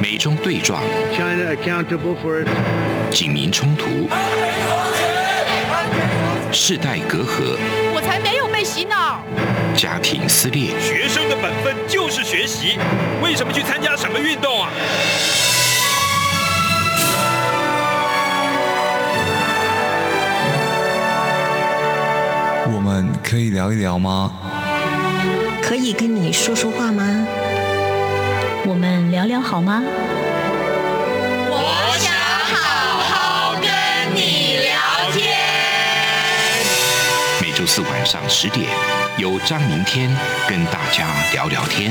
美中对撞，China accountable for its 警民冲突，世代隔阂，我才没有被洗脑。家庭撕裂，学生的本分就是学习，为什么去参加什么运动啊？我们可以聊一聊吗？可以跟你说说话吗？我们聊聊好吗？我想好好跟你聊天。每周四晚上十点，由张明天跟大家聊聊天。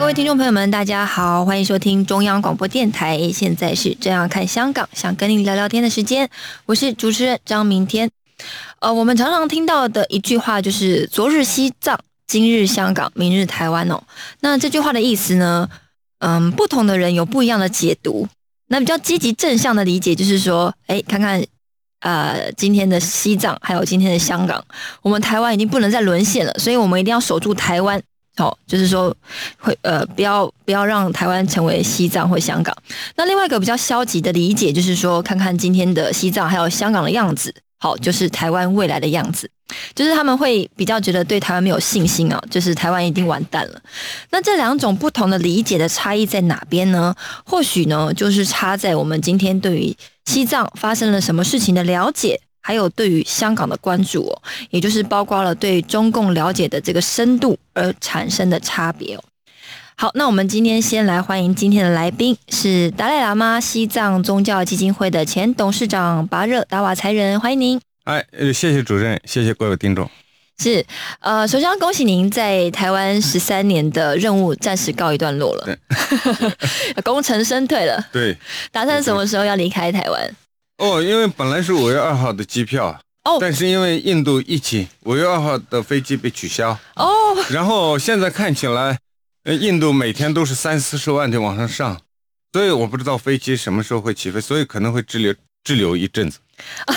各位听众朋友们，大家好，欢迎收听中央广播电台。现在是这样看香港，想跟你聊聊天的时间，我是主持人张明天。呃，我们常常听到的一句话就是“昨日西藏，今日香港，明日台湾”哦。那这句话的意思呢？嗯，不同的人有不一样的解读。那比较积极正向的理解就是说，哎，看看呃今天的西藏，还有今天的香港，我们台湾已经不能再沦陷了，所以我们一定要守住台湾。好、就是说会呃不要不要让台湾成为西藏或香港。那另外一个比较消极的理解就是说，看看今天的西藏还有香港的样子，好，就是台湾未来的样子，就是他们会比较觉得对台湾没有信心啊，就是台湾一定完蛋了。那这两种不同的理解的差异在哪边呢？或许呢，就是差在我们今天对于西藏发生了什么事情的了解。还有对于香港的关注哦，也就是包括了对中共了解的这个深度而产生的差别哦。好，那我们今天先来欢迎今天的来宾，是达赖喇嘛西藏宗教基金会的前董事长巴热达瓦才仁，欢迎您。哎，呃，谢谢主任，谢谢各位听众。是，呃，首先要恭喜您在台湾十三年的任务暂时告一段落了，功成身退了。对，打算什么时候要离开台湾？哦，因为本来是五月二号的机票，哦但是因为印度疫情，五月二号的飞机被取消，哦，然后现在看起来，呃，印度每天都是三四十万的往上上，所以我不知道飞机什么时候会起飞，所以可能会滞留滞留一阵子。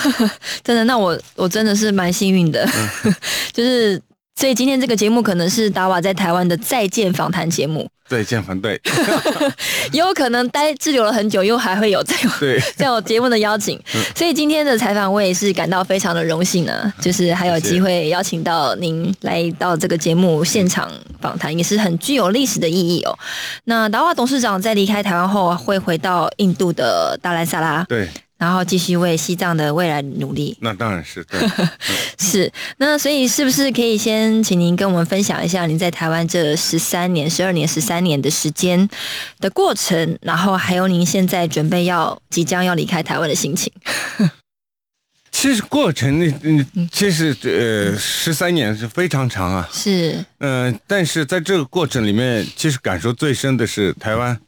真的，那我我真的是蛮幸运的，就是所以今天这个节目可能是达瓦在台湾的再见访谈节目，再见，反对，也有可能待滞留了很久，又还会有 再有对，再有节目的邀请，所以今天的采访我也是感到非常的荣幸呢，就是还有机会邀请到您来到这个节目现场访谈，也是很具有历史的意义哦。那达瓦董事长在离开台湾后，会回到印度的达兰萨拉，对，然后继续为西藏的未来努力。那当然是对。是，那所以是不是可以先请您跟我们分享一下您在台湾这十三年、十二年、十三年的时间的过程，然后还有您现在准备要即将要离开台湾的心情？其实过程呢，嗯，其实呃，十三年是非常长啊。是，嗯、但是在这个过程里面，其实感受最深的是台湾。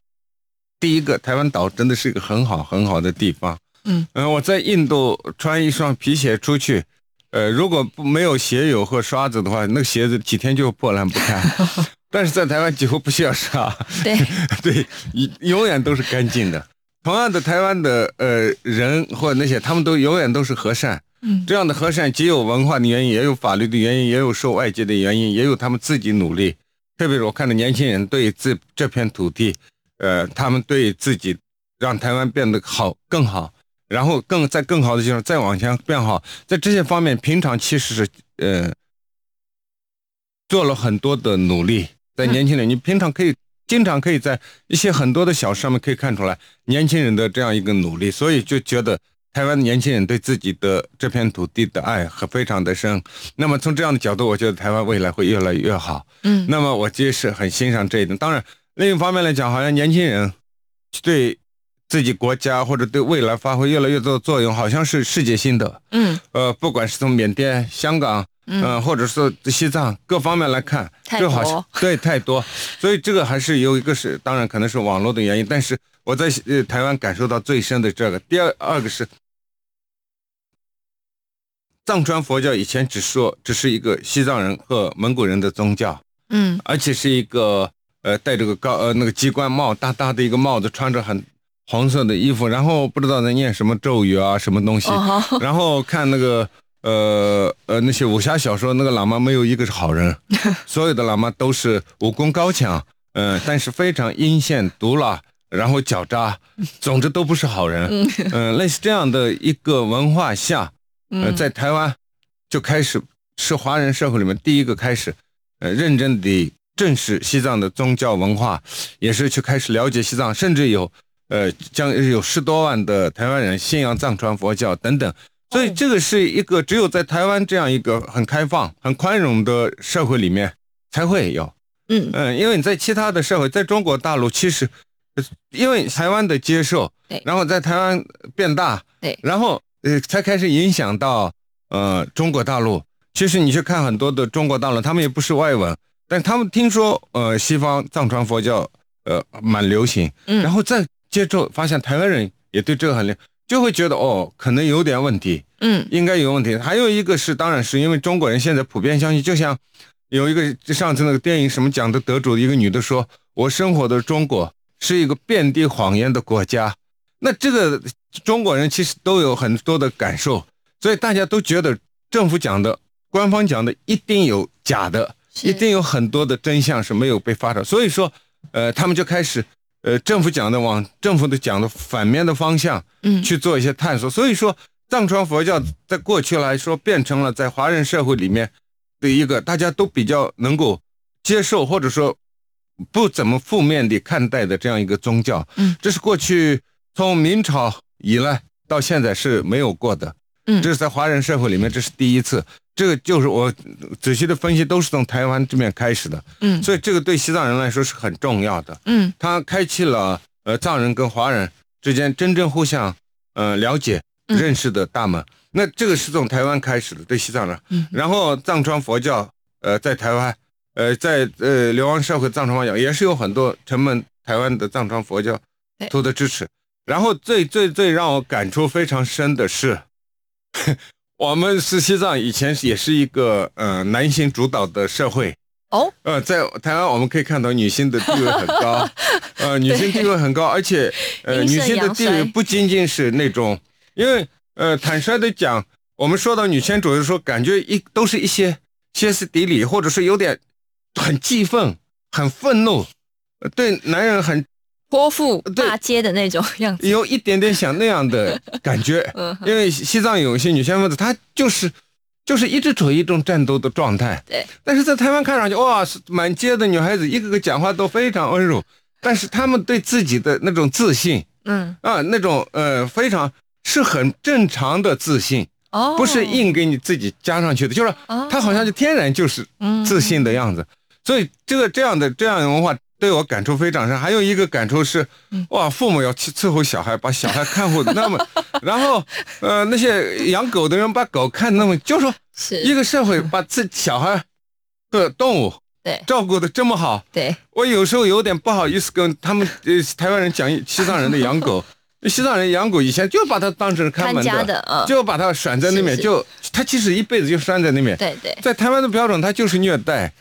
第一个，台湾岛真的是一个很好很好的地方。嗯呃我在印度穿一双皮鞋出去，呃，如果不没有鞋油和刷子的话，那个鞋子几天就破烂不堪。但是在台湾几乎不需要刷，对，对，永永远都是干净的。同样的，台湾的呃人或者那些，他们都永远都是和善。嗯这样的和善，既有文化的原因，也有法律的原因，也有受外界的原因，也有他们自己努力。特别是我看到年轻人对这这片土地，呃，他们对自己让台湾变得好更好，然后更在更好的地方再往前变好，在这些方面，平常其实是呃做了很多的努力。在年轻人，你平常可以经常可以在一些很多的小事上面可以看出来年轻人的这样一个努力，所以就觉得台湾的年轻人对自己的这片土地的爱和非常的深。那么从这样的角度，我觉得台湾未来会越来越好。嗯那么我其实很欣赏这一点。当然，另一方面来讲，好像年轻人对自己国家或者对未来发挥越来越多的作用，好像是世界性的。嗯。呃，不管是从缅甸、香港，嗯。呃，或者是西藏各方面来看，太这好像多。对太多，所以这个还是有一个是，当然可能是网络的原因，但是我在呃台湾感受到最深的这个。第二二个是藏传佛教以前只说只是一个西藏人和蒙古人的宗教，嗯。而且是一个呃戴着个高呃那个鸡冠帽，大大的一个帽子，穿着很红色的衣服，然后不知道在念什么咒语啊，什么东西，哦。然后看那个呃呃那些武侠小说，那个喇嘛没有一个是好人，所有的喇嘛都是武功高强，嗯、但是非常阴险毒辣，然后狡诈，总之都不是好人。嗯、类似这样的一个文化下，呃，在台湾就开始是华人社会里面第一个开始，呃，认真的正视西藏的宗教文化，也是去开始了解西藏，甚至有呃将有十多万的台湾人信仰藏传佛教等等。所以这个是一个只有在台湾这样一个很开放、很宽容的社会里面才会有。嗯嗯，因为你在其他的社会，在中国大陆，其实呃因为台湾的接受对，然后在台湾变大，对然后呃才开始影响到呃中国大陆。其实你去看很多的中国大陆，他们也不是外文，但他们听说呃西方藏传佛教呃蛮流行，嗯然后再接触发现台湾人也对这个很流，就会觉得哦可能有点问题，嗯应该有问题。还有一个是，当然是因为中国人现在普遍相信，就像有一个上次那个电影什么奖的得主的一个女的说：“我生活的中国是一个遍地谎言的国家。”那这个中国人其实都有很多的感受，所以大家都觉得政府讲的、官方讲的一定有假的，一定有很多的真相是没有被发出。所以说，呃，他们就开始，呃，政府讲的往政府的讲的反面的方向，嗯去做一些探索。所以说，藏传佛教在过去来说，变成了在华人社会里面的一个大家都比较能够接受，或者说不怎么负面的看待的这样一个宗教。嗯，这是过去从明朝以来到现在是没有过的。嗯这是在华人社会里面，这是第一次。这个就是我仔细的分析，都是从台湾这边开始的。嗯所以这个对西藏人来说是很重要的。嗯它开启了呃藏人跟华人之间真正互相呃了解、嗯认识的大门。那这个是从台湾开始的，对西藏人。嗯然后藏传佛教呃在台湾呃在呃流亡社会藏传佛教也是有很多承蒙台湾的藏传佛教对徒的支持。然后最最最让我感触非常深的是，我们是西藏以前也是一个呃男性主导的社会。哦？呃，在台湾我们可以看到女性的地位很高，呃，女性地位很高，而且呃，女性的地位不仅仅是那种，因为呃，坦率的讲，我们说到女权主义的时候，感觉一都是一些歇斯底里，或者是有点很气愤、很愤怒，呃对男人很泼妇对。骂街的那种 样子。有一点点像那样的感觉。嗯因为西藏有一些女性分子，她就是就是一直处于一种战斗的状态。对，但是在台湾看上去，哇，满街的女孩子，一个个讲话都非常温柔，但是她们对自己的那种自信嗯。啊，那种呃非常是很正常的自信，哦，不是硬给你自己加上去的，就是哦。她好像就天然就是嗯。自信的样子。所以这个这样的这样的文化对我感触非常深。还有一个感触是，嗯哇，父母要去伺候小孩，把小孩看护的那么，然后呃那些养狗的人把狗看那么，就说是一个社会 把自己小孩和动物对照顾的这么好，对我有时候有点不好意思跟他们呃台湾人讲西藏人的养狗，西藏人养狗以前就把它当成看门的嗯就把它拴在那边，是是就他其实一辈子就拴在那边。对对在台湾的标准，它就是虐待，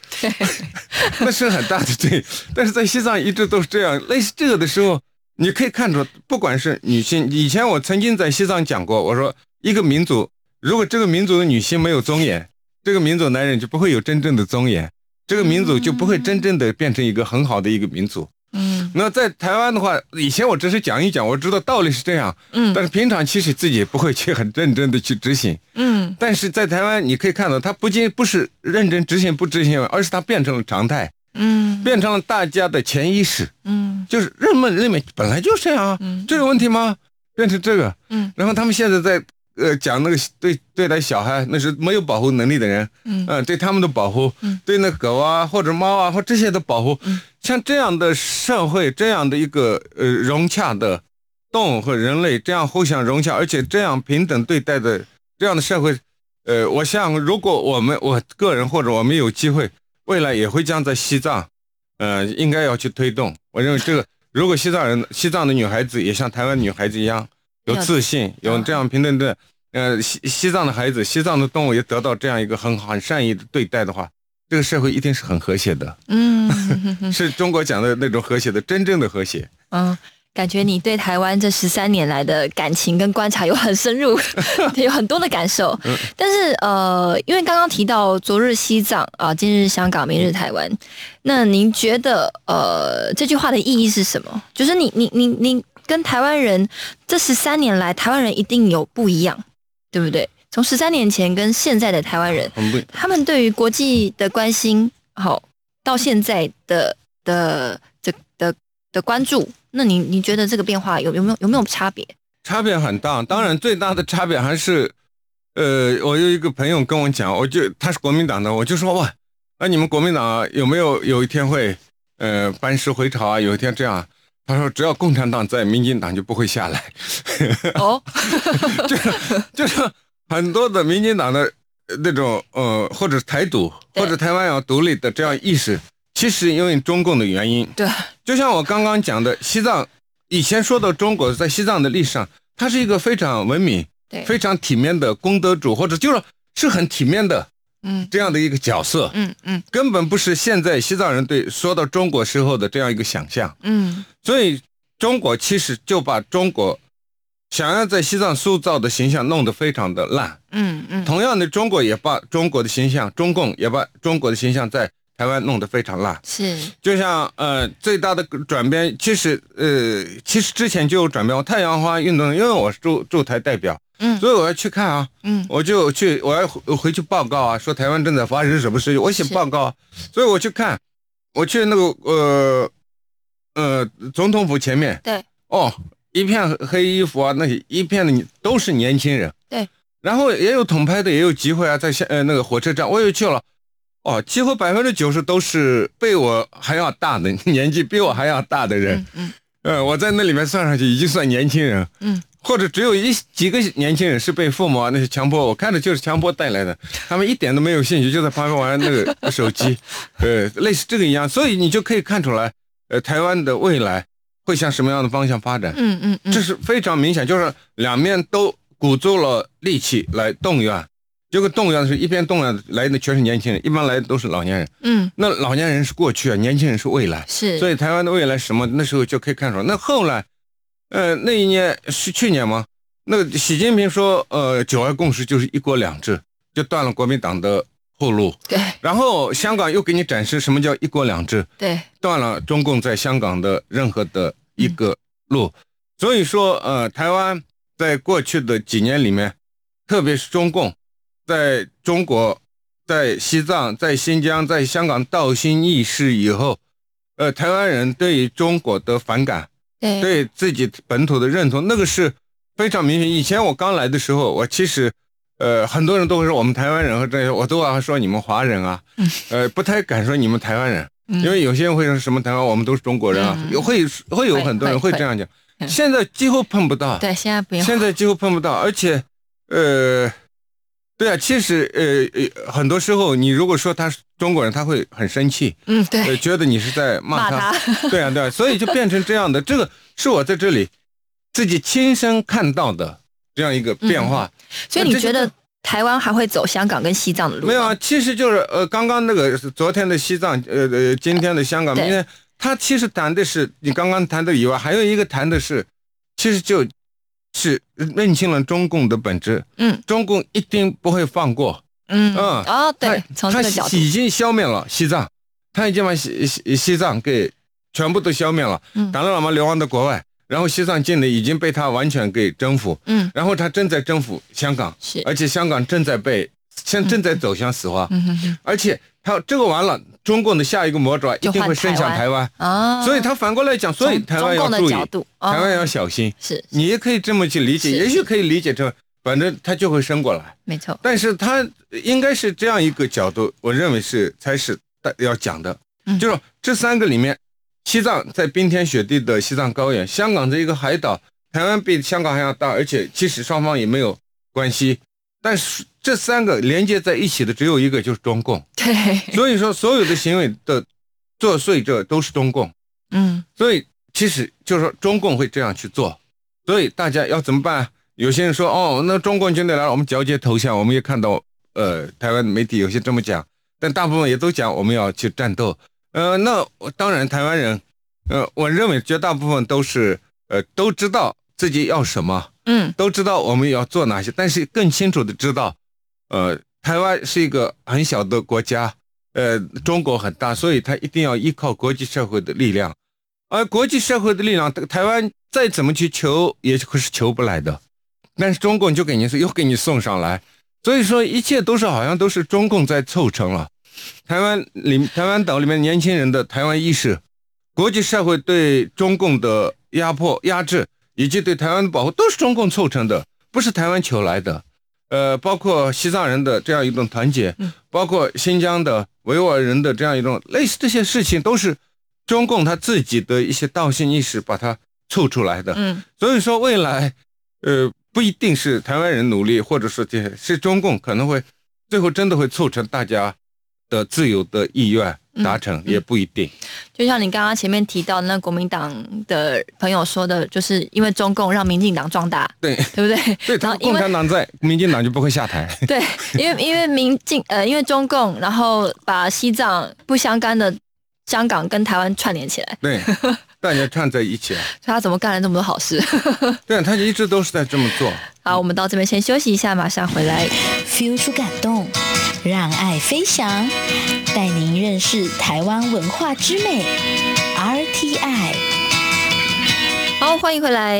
那是很大的罪。但是在西藏一直都是这样。类似这个的时候，你可以看出，不管是女性，以前我曾经在西藏讲过，我说一个民族，如果这个民族的女性没有尊严，这个民族男人就不会有真正的尊严，这个民族就不会真正的变成一个很好的一个民族。嗯。那在台湾的话，以前我只是讲一讲，我知道道理是这样，嗯。但是平常其实自己不会去很认真的去执行。嗯。但是在台湾，你可以看到，它不仅不是认真执行不执行，而是它变成了常态，嗯。变成了大家的潜意识，嗯。就是人们认为本来就是这样啊，嗯。这有问题吗？变成这个，嗯。然后他们现在在呃讲那个对对待小孩，那是没有保护能力的人，嗯。呃对他们的保护，嗯。对那狗啊或者猫啊或这些的保护，嗯。像这样的社会，这样的一个呃融洽的动物和人类这样互相融洽，而且这样平等对待的这样的社会，呃，我想如果我们我个人或者我们有机会，未来也会将在西藏，呃，应该要去推动。我认为这个，如果西藏人、西藏的女孩子也像台湾女孩子一样有自信，有这样平等的，呃，西西藏的孩子、西藏的动物也得到这样一个很好、很善意的对待的话，这个社会一定是很和谐的，嗯 是中国讲的那种和谐的真正的和谐。嗯，感觉你对台湾这十三年来的感情跟观察有很深入，有很多的感受。但是呃，因为刚刚提到昨日西藏啊，今日香港，明日台湾，那您觉得呃这句话的意义是什么？就是你你你你跟台湾人这十三年来，台湾人一定有不一样，对不对？从十三年前跟现在的台湾人，他们对于国际的关心，好到现在的的这的的关注，那你你觉得这个变化有有没有有没有差别？差别很大。当然，最大的差别还是，呃，我有一个朋友跟我讲，我就他是国民党的，我就说哇，那你们国民党有没有有一天会呃班师回朝啊？有一天这样？他说只要共产党在，民进党就不会下来。哦，就是就是很多的民进党的那种呃，或者台独或者台湾要独立的这样意识，其实因为中共的原因，对，就像我刚刚讲的，西藏以前说到中国，在西藏的历史上，它是一个非常文明、对，非常体面的功德主，或者就是是很体面的嗯这样的一个角色，嗯嗯根本不是现在西藏人对说到中国时候的这样一个想象。嗯所以中国其实就把中国想要在西藏塑造的形象弄得非常的烂。嗯嗯，同样的，中国也把中国的形象，中共也把中国的形象在台湾弄得非常烂。是就像呃最大的转变，其实呃其实之前就有转变。我太阳花运动，因为我是驻驻台代表，嗯。所以我要去看啊，嗯。我就去我要回回去报告啊，说台湾正在发生什么事情，我写报告啊，所以我去看，我去那个呃呃总统府前面，对，哦，一片黑衣服啊，那一片的都是年轻人，对，然后也有统拍的，也有集会啊，在下呃那个火车站，我也去了。哦，几乎百分之九十都是被我还要大的年纪，比我还要大的人。嗯嗯。呃，我在那里面算上去已经算年轻人，嗯，或者只有一几个年轻人是被父母啊那些强迫，我看着就是强迫带来的，他们一点都没有兴趣，就在旁边玩那个手机，呃，类似这个一样，所以你就可以看出来，呃，台湾的未来会向什么样的方向发展，嗯嗯嗯，这是非常明显，就是两面都鼓足了力气来动员，结果动员的是一边动员来的全是年轻人，一般来的都是老年人，嗯那老年人是过去啊，年轻人是未来。是，所以台湾的未来什么？那时候就可以看出来。那后来，呃，那一年是去年吗？那个习近平说，呃，九二共识就是一国两制，就断了国民党的后路。对然后香港又给你展示什么叫一国两制，对，断了中共在香港的任何的一个路。所以说，呃，台湾在过去的几年里面，特别是中共，在中国、在西藏、在新疆、在香港倒行逆施以后，呃，台湾人对于中国的反感，对。对自己本土的认同，那个是非常明显。以前我刚来的时候，我其实，呃，很多人都会说我们台湾人和这些，我都要说你们华人啊，呃，不太敢说你们台湾人，嗯。因为有些人会说什么台湾，我们都是中国人啊，嗯。有会会有很多人会会这样讲。现在几乎碰不到，对，现在不用，现在几乎碰不到，而且，呃，对啊，其实呃呃，很多时候你如果说他是中国人，他会很生气，嗯呃，对，觉得你是在骂骂他，对啊对啊，所以就变成这样的。这个是我在这里自己亲身看到的这样一个变化。所以你觉得台湾还会走香港跟西藏的路？没有啊，其实就是呃，刚刚那个昨天的西藏，呃呃，今天的香港，对。明天他其实谈的是你刚刚谈的以外，还有一个谈的是，其实就是认清了中共的本质，嗯。中共一定不会放过，嗯。嗯哦，对，他他从这个角度，已经消灭了西藏，他已经把西西西藏给全部都消灭了，嗯。达赖喇嘛流亡到国外，然后西藏境内已经被他完全给征服，嗯。然后他正在征服香港，是，而且香港正在被现正在走向死亡。嗯哼哼而且他这个完了，中共的下一个魔爪一定会伸向台台湾，啊，所以他反过来讲，所以台湾要注意，哦。台湾要小心。是你也可以这么去理解，也许可以理解成，反正他就会伸过来。没错，但是他应该是这样一个角度，我认为是才是大要讲的，嗯就是这三个里面，西藏在冰天雪地的西藏高原，香港这一个海岛，台湾比香港还要大，而且其实双方也没有关系，但是这三个连接在一起的只有一个，就是中共。对，所以说，所有的行为的作祟者都是中共。嗯所以其实就是说，中共会这样去做。所以大家要怎么办？有些人说，哦，那中国军队来了，我们交接投降。我们也看到，呃，台湾媒体有些这么讲，但大部分也都讲我们要去战斗。呃，那我当然台湾人，呃，我认为绝大部分都是呃，都知道自己要什么，嗯都知道我们要做哪些，但是更清楚的知道，呃，台湾是一个很小的国家，呃，中国很大，所以他一定要依靠国际社会的力量，而国际社会的力量，台湾再怎么去求，也是求不来的。但是中共就给你又给你送上来，所以说一切都是好像都是中共在凑成了。台湾里台湾岛里面年轻人的台湾意识，国际社会对中共的压迫压制，以及对台湾的保护，都是中共凑成的，不是台湾求来的。呃，包括西藏人的这样一种团结，包括新疆的维吾尔人的这样一种类似这些事情，都是中共他自己的一些道心意识把它凑出来的。嗯所以说未来，呃，不一定是台湾人努力，或者说这些是中共可能会最后真的会促成大家的自由的意愿达成，也不一定。就像你刚刚前面提到那国民党的朋友说的，就是因为中共让民进党壮大，对对不 对？然后因为产党在，民进党就不会下台。对，因为因为民进呃，因为中共，然后把西藏不相干的香港跟台湾串联起来，对，大家串在一起了。所以他怎么干了那么多好事？对，他一直都是在这么做。好，我们到这边先休息一下，马上回来。feel 出感动，让爱飞翔，带您认识台湾文化之美。RTI。好，欢迎回来。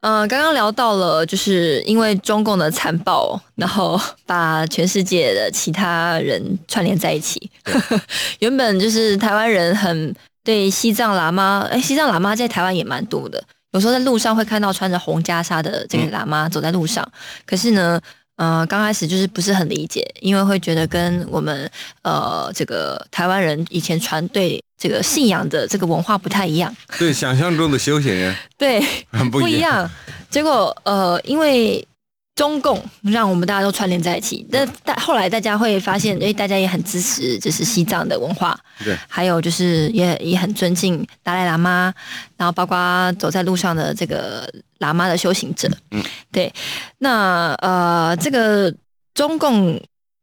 呃，刚刚聊到了，就是因为中共的残暴，然后把全世界的其他人串联在一起。原本就是台湾人很对西藏喇嘛，哎，西藏喇嘛在台湾也蛮多的，有时候在路上会看到穿着红袈裟的这个喇嘛走在路上。可是呢，呃，刚开始就是不是很理解，因为会觉得跟我们呃这个台湾人以前传对这个信仰的这个文化不太一样。对，想象中的修行人对，很不一样。不一样。结果呃，因为中共让我们大家都串联在一起，但但后来大家会发现，哎，大家也很支持就是西藏的文化，对，还有就是也也很尊敬达赖喇嘛，然后包括走在路上的这个喇嘛的修行者，嗯，对。那呃，这个中共。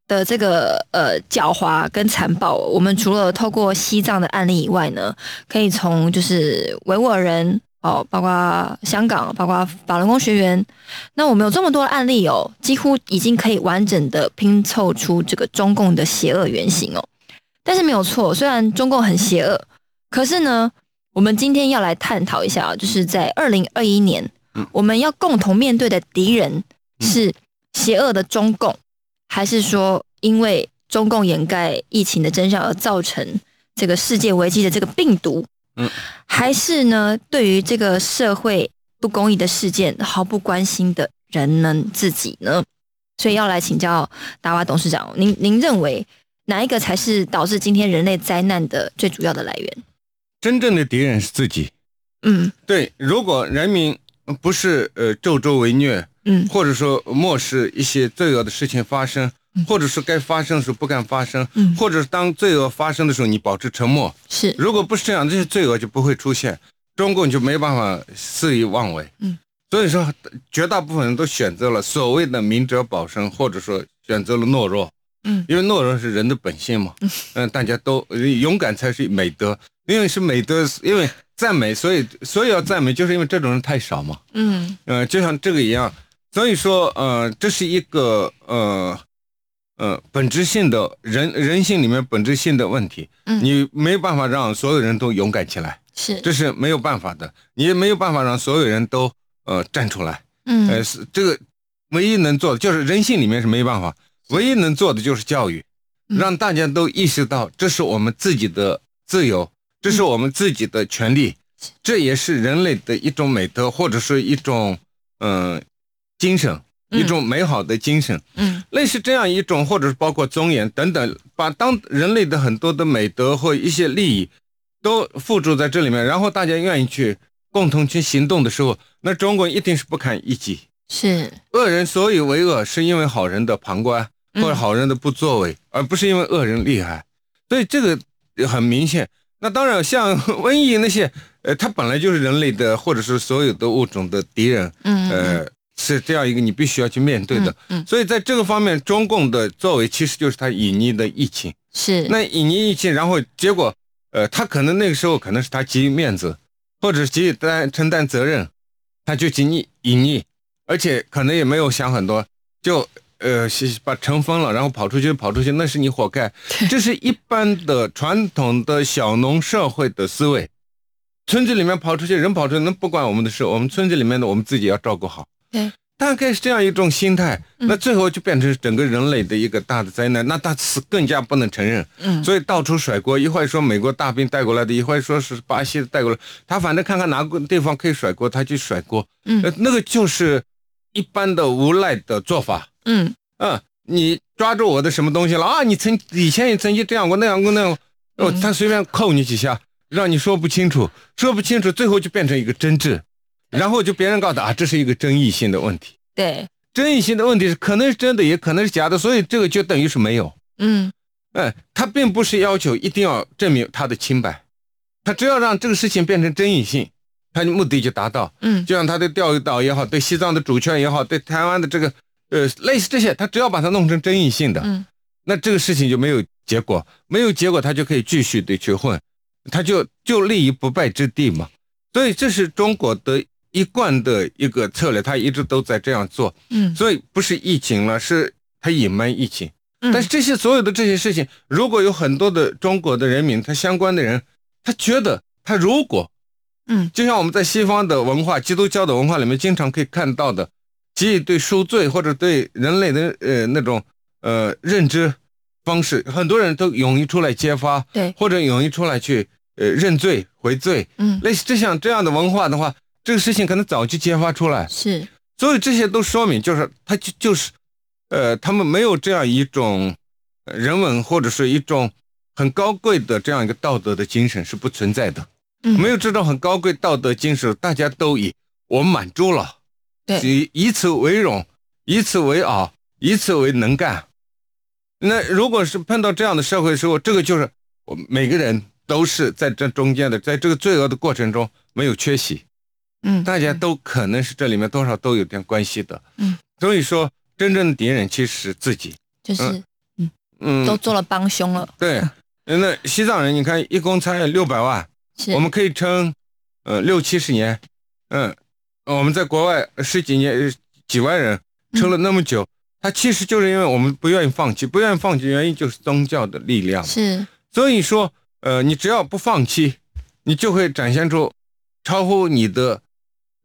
的这个呃狡猾跟残暴，我们除了透过西藏的案例以外呢，可以从就是维吾尔人哦，包括香港，包括法轮功学员，那我们有这么多的案例哦，几乎已经可以完整的拼凑出这个中共的邪恶原型哦。但是没有错，虽然中共很邪恶，可是呢，我们今天要来探讨一下，就是在二零二一年，我们要共同面对的敌人是邪恶的中共。还是说，因为中共掩盖疫情的真相而造成这个世界危机的这个病毒？嗯，还是呢，对于这个社会不公义的事件毫不关心的人呢自己呢？所以要来请教达瓦董事长，您您认为哪一个才是导致今天人类灾难的最主要的来源？真正的敌人是自己。嗯对，如果人民不是呃助纣为虐，嗯或者说漠视一些罪恶的事情发生，或者是该发生的时候不敢发生，嗯。或者是当罪恶发生的时候你保持沉默，是。如果不是这样，这些罪恶就不会出现，中共就没办法肆意妄为。嗯，所以说绝大部分人都选择了所谓的明哲保身，或者说选择了懦弱。嗯。因为懦弱是人的本性嘛。嗯、大家都勇敢才是美德，因为是美德，因为赞美，所以所以要赞美，就是因为这种人太少嘛。嗯。呃，就像这个一样，所以说，呃，这是一个呃呃本质性的人人性里面本质性的问题，嗯。你没办法让所有人都勇敢起来，是。这是没有办法的，你也没有办法让所有人都呃站出来，嗯。呃，嗯是这个唯一能做的就是人性里面是没办法，唯一能做的就是教育，嗯。让大家都意识到这是我们自己的自由，这是我们自己的权利，这也是人类的一种美德，或者是一种嗯、呃精神，嗯一种美好的精神。嗯类似这样一种，或者是包括尊严等等，把当人类的很多的美德或一些利益都付诸在这里面，然后大家愿意去共同去行动的时候，那中国一定是不堪一击。是恶人所以为恶，是因为好人的旁观嗯或者好人的不作为，而不是因为恶人厉害。所以这个很明显。那当然，像瘟疫那些，呃，它本来就是人类的，或者是所有的物种的敌人，嗯呃，是这样一个你必须要去面对的。嗯嗯所以在这个方面，中共的作为其实就是他隐匿的疫情。是那隐匿疫情，然后结果，呃，他可能那个时候可能是他急于面子，或者给予担承担责任，他就仅你隐匿，而且可能也没有想很多，就呃把尘封了，然后跑出去跑出去，那是你活该。这是一般的传统的小农社会的思维。村子里面跑出去，人跑出去，那不关我们的事。我们村子里面的，我们自己要照顾好。对，大概是这样一种心态。那最后就变成整个人类的一个大的灾难。那他是更加不能承认。嗯，所以到处甩锅，一会儿说美国大兵带过来的，一会儿说是巴西带过来。他反正看看哪个地方可以甩锅，他就甩锅。嗯，那个就是一般的无赖的做法。嗯嗯，你抓住我的什么东西了啊？你曾以前也曾经这样过那样过那样，哦，他随便扣你几下。让你说不清楚，说不清楚，最后就变成一个争执，然后就别人告诉啊，这是一个争议性的问题。对，争议性的问题是可能是真的，也可能是假的，所以这个就等于是没有。嗯，哎，他并不是要求一定要证明他的清白，他只要让这个事情变成争议性，他的目的就达到。嗯，就像他对钓鱼岛也好，对西藏的主权也好，对台湾的这个呃类似这些，他只要把它弄成争议性的，嗯，那这个事情就没有结果，没有结果，他就可以继续的去混。他就就立于不败之地嘛，所以这是中国的一贯的一个策略，他一直都在这样做。嗯，所以不是疫情了，是他隐瞒疫情。嗯，但是这些所有的这些事情，如果有很多的中国的人民，他相关的人，他觉得他如果，嗯，就像我们在西方的文化、基督教的文化里面经常可以看到的，即对赎罪或者对人类的呃那种呃认知方式，很多人都勇于出来揭发，对，或者勇于出来去。呃，认罪悔罪，嗯，类似这像这样的文化的话，这个事情可能早就揭发出来。是，所以这些都说明，就是他就就是，呃，他们没有这样一种人文或者是一种很高贵的这样一个道德的精神是不存在的。嗯，没有这种很高贵道德精神，大家都以我满足了，对，以以此为荣，以此为傲，以此为能干。那如果是碰到这样的社会的时候，这个就是我每个人。都是在这中间的，在这个罪恶的过程中没有缺席，嗯，大家都可能是这里面多少都有点关系的，嗯，所以说真正的敌人其实是自己，就是嗯。嗯，都做了帮凶了，对，那西藏人你看一共才六百万，我们可以撑呃六七十年，嗯，我们在国外十几年几万人撑了那么久，他其实就是因为我们不愿意放弃，不愿意放弃原因就是宗教的力量，是，所以说。呃，你只要不放弃，你就会展现出超乎你的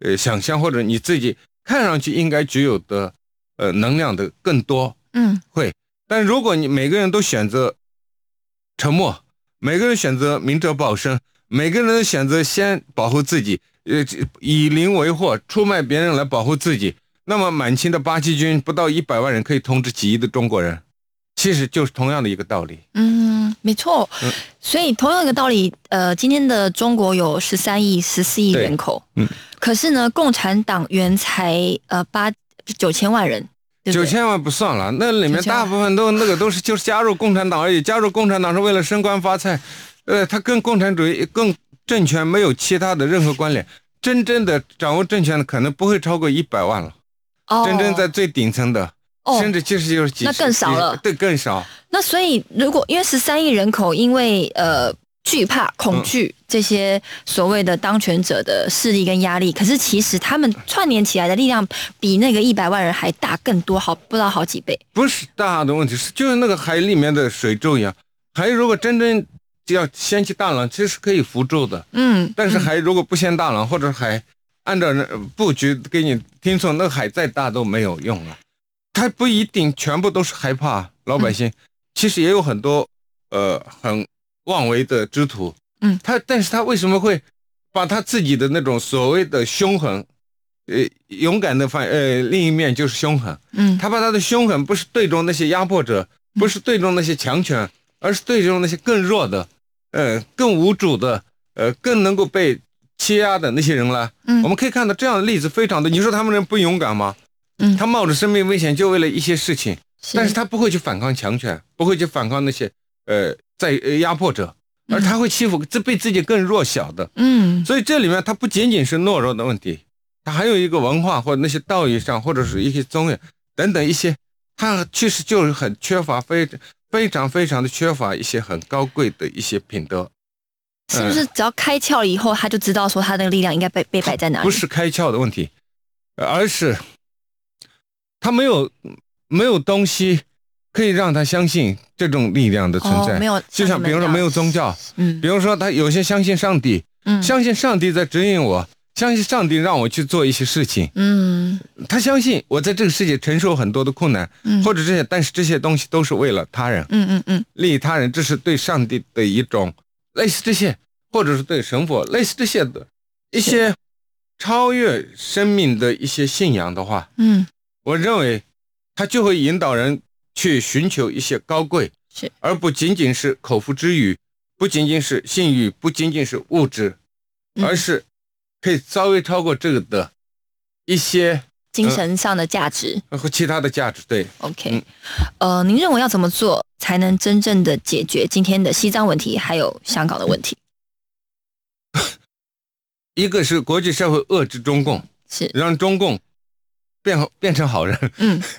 呃想象或者你自己看上去应该具有的呃能量的更多。嗯，会。但如果你每个人都选择沉默，每个人选择明哲保身，每个人都选择先保护自己，呃，以邻为祸，出卖别人来保护自己，那么满清的八旗军不到一百万人可以统治几亿的中国人。其实就是同样的一个道理。嗯，没错。嗯，所以同样一个道理，呃，今天的中国有十三亿、十四亿人口。嗯。可是呢，共产党员才呃八九千万人。九千万不算了，那里面大部分都那个都是就是加入共产党而已。加入共产党是为了升官发财，呃，他跟共产主义、跟政权没有其他的任何关联。真正的掌握政权的可能不会超过一百万了。哦。真正在最顶层的。甚至其实就是几，那更少了，对，更少。那所以，如果因为十三亿人口，因为呃惧怕、恐惧这些所谓的当权者的势力跟压力，可是其实他们串联起来的力量比那个一百万人还大更多，好不知道好几倍。不是大的问题，是就是那个海里面的水柱一样。海如果真正要掀起大浪，其实是可以扶住的。嗯，但是海如果不掀大浪，或者海按照布局给你听从，那个海再大都没有用了。他不一定全部都是害怕老百姓，其实也有很多呃很妄为的之徒。嗯，他但是他为什么会把他自己的那种所谓的凶狠，呃勇敢的反呃另一面就是凶狠。嗯，他把他的凶狠不是对中那些压迫者，不是对中那些强权，而是对中那些更弱的，呃更无主的，呃更能够被欺压的那些人了。嗯，我们可以看到这样的例子非常多。你说他们人不勇敢吗？嗯，他冒着生命危险就为了一些事情，但是他不会去反抗强权，不会去反抗那些呃在呃压迫者，而他会欺负这被自己更弱小的。嗯，所以这里面他不仅仅是懦弱的问题，他还有一个文化或者那些道义上或者是一些宗教等等一些，他确实就是很缺乏，非非常非常的缺乏一些很高贵的一些品德。是不是只要开窍了以后，他就知道说他的力量应该被被摆在哪里？不是开窍的问题，而是他没有没有东西可以让他相信这种力量的存在。哦没有就像比如说没有宗教，嗯。比如说他有些相信上帝，嗯。相信上帝在指引我，相信上帝让我去做一些事情。嗯。他相信我在这个世界承受很多的困难，嗯。或者这些，但是这些东西都是为了他人，嗯嗯嗯。利益他人，这是对上帝的一种类似这些，或者是对神佛类似这些的一些超越生命的一些信仰的话，嗯我认为他就会引导人去寻求一些高贵，是而不仅仅是口腹之欲，不仅仅是性欲，不仅仅是物质，嗯而是可以稍微超过这个的一些精神上的价值。和其他的价值。对，OK，、嗯呃，您认为要怎么做才能真正的解决今天的西藏问题，还有香港的问题？一个是国际社会遏制中共，是，让中共变好变成好人，嗯。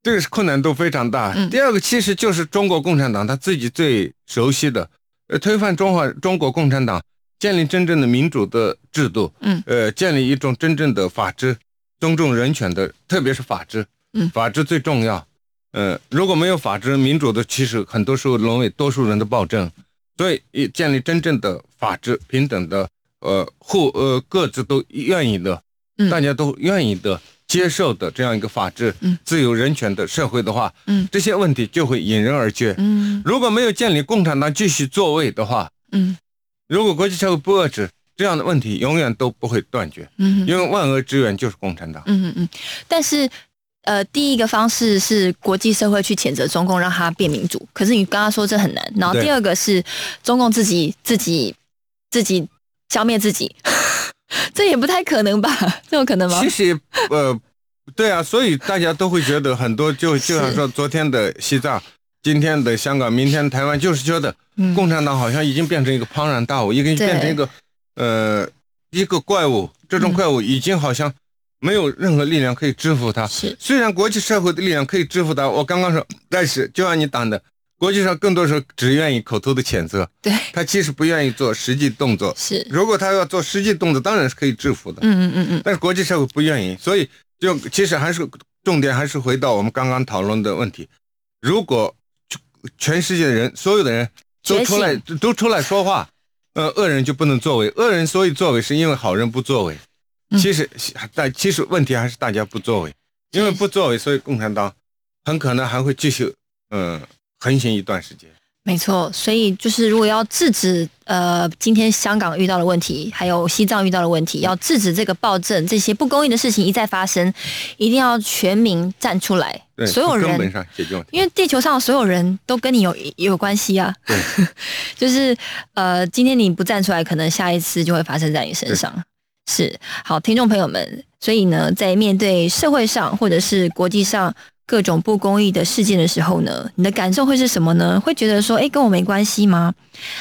这个是困难度非常大。嗯。第二个其实就是中国共产党他自己最熟悉的，呃，推翻中华中国共产党，建立真正的民主的制度，嗯。呃，建立一种真正的法治，尊重人权的，特别是法治，嗯。法治最重要。呃，如果没有法治，民主的其实很多时候沦为多数人的暴政，所以建立真正的法治、平等的，呃，互呃各自都愿意的，嗯。大家都愿意的接受的这样一个法治、嗯自由人权的社会的话，嗯这些问题就会迎刃而解。嗯如果没有建立共产党继续作为的话，嗯如果国际社会不遏制，这样的问题永远都不会断绝，嗯因为万恶之源就是共产党。嗯嗯嗯，但是。呃，第一个方式是国际社会去谴责中共，让它变民主。可是你刚刚说这很难。然后第二个是中共自己自己自己消灭自己，这也不太可能吧？这有可能吗其？实，呃，对啊，所以大家都会觉得很多就就像说昨天的西藏，今天的香港，明天的台湾，就是觉得嗯共产党好像已经变成一个庞然大物，已经对变成一个呃一个怪物，这种嗯怪物已经好像没有任何力量可以制服它。是虽然国际社会的力量可以制服它，我刚刚说，但是就像你讲的，国际上更多时候只愿意口头的谴责，对，他其实不愿意做实际动作。是，如果他要做实际动作，当然是可以制服的。嗯嗯嗯嗯，但是国际社会不愿意，所以就其实还是重点还是回到我们刚刚讨论的问题：如果全世界的人，所有的人都出来都出来说话，呃，恶人就不能作为，恶人所以作为是因为好人不作为。嗯。其实但其实问题还是大家不作为，因为不作为，所以共产党很可能还会继续嗯、横行一段时间。没错，所以就是如果要制止呃今天香港遇到的问题，还有西藏遇到的问题，要制止这个暴政这些不公义的事情一再发生，一定要全民站出来，对，所有从根本人。上解决问题。因为地球上所有人都跟你有有关系啊，对 就是呃，今天你不站出来，可能下一次就会发生在你身上。是好，听众朋友们，所以呢，在面对社会上或者是国际上各种不公义的事件的时候呢，你的感受会是什么呢？会觉得说，哎，跟我没关系吗？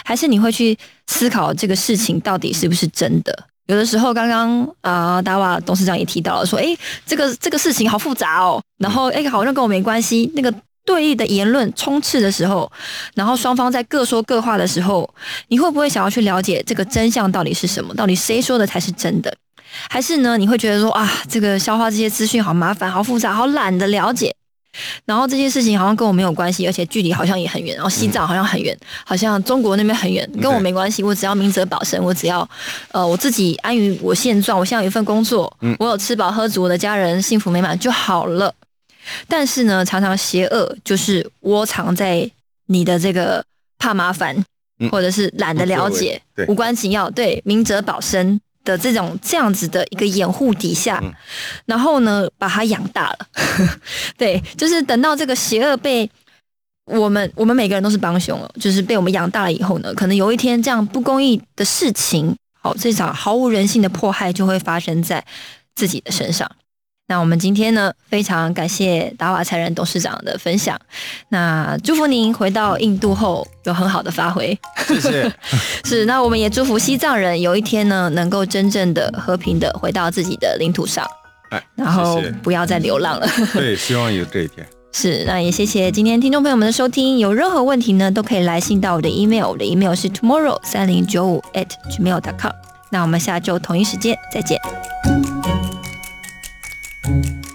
还是你会去思考这个事情到底是不是真的？有的时候，刚刚啊，达瓦董事长也提到了说，哎，这个这个事情好复杂哦，然后哎，好像跟我没关系。那个对立的言论充斥的时候，然后双方在各说各话的时候，你会不会想要去了解这个真相到底是什么？到底谁说的才是真的？还是呢，你会觉得说啊，这个消化这些资讯好麻烦、好复杂、好懒得了解，然后这件事情好像跟我没有关系，而且距离好像也很远，然后西藏好像很远，好像中国那边很远，跟我没关系。我只要明哲保身，我只要呃我自己安于我现状，我现在有一份工作，我有吃饱喝足，我的家人幸福美满就好了。但是呢，常常邪恶就是窝藏在你的这个怕麻烦，嗯。或者是懒得了解无关紧要、对明哲保身的这种这样子的一个掩护底下，嗯然后呢，把它养大了。对，就是等到这个邪恶被我们我们每个人都是帮凶了，就是被我们养大了以后呢，可能有一天这样不公义的事情，好，这场毫无人性的迫害就会发生在自己的身上。那我们今天呢，非常感谢达瓦才人董事长的分享。那祝福您回到印度后有很好的发挥。谢谢。是，那我们也祝福西藏人有一天呢，能够真正的和平的回到自己的领土上，哎，然后不要再流浪了。对，希望有这一天。是，那也谢谢今天听众朋友们的收听。有任何问题呢，都可以来信到我的 email，我的 email 是 tomorrow 三零九五 at gmail.com。那我们下周同一时间再见。Thank you.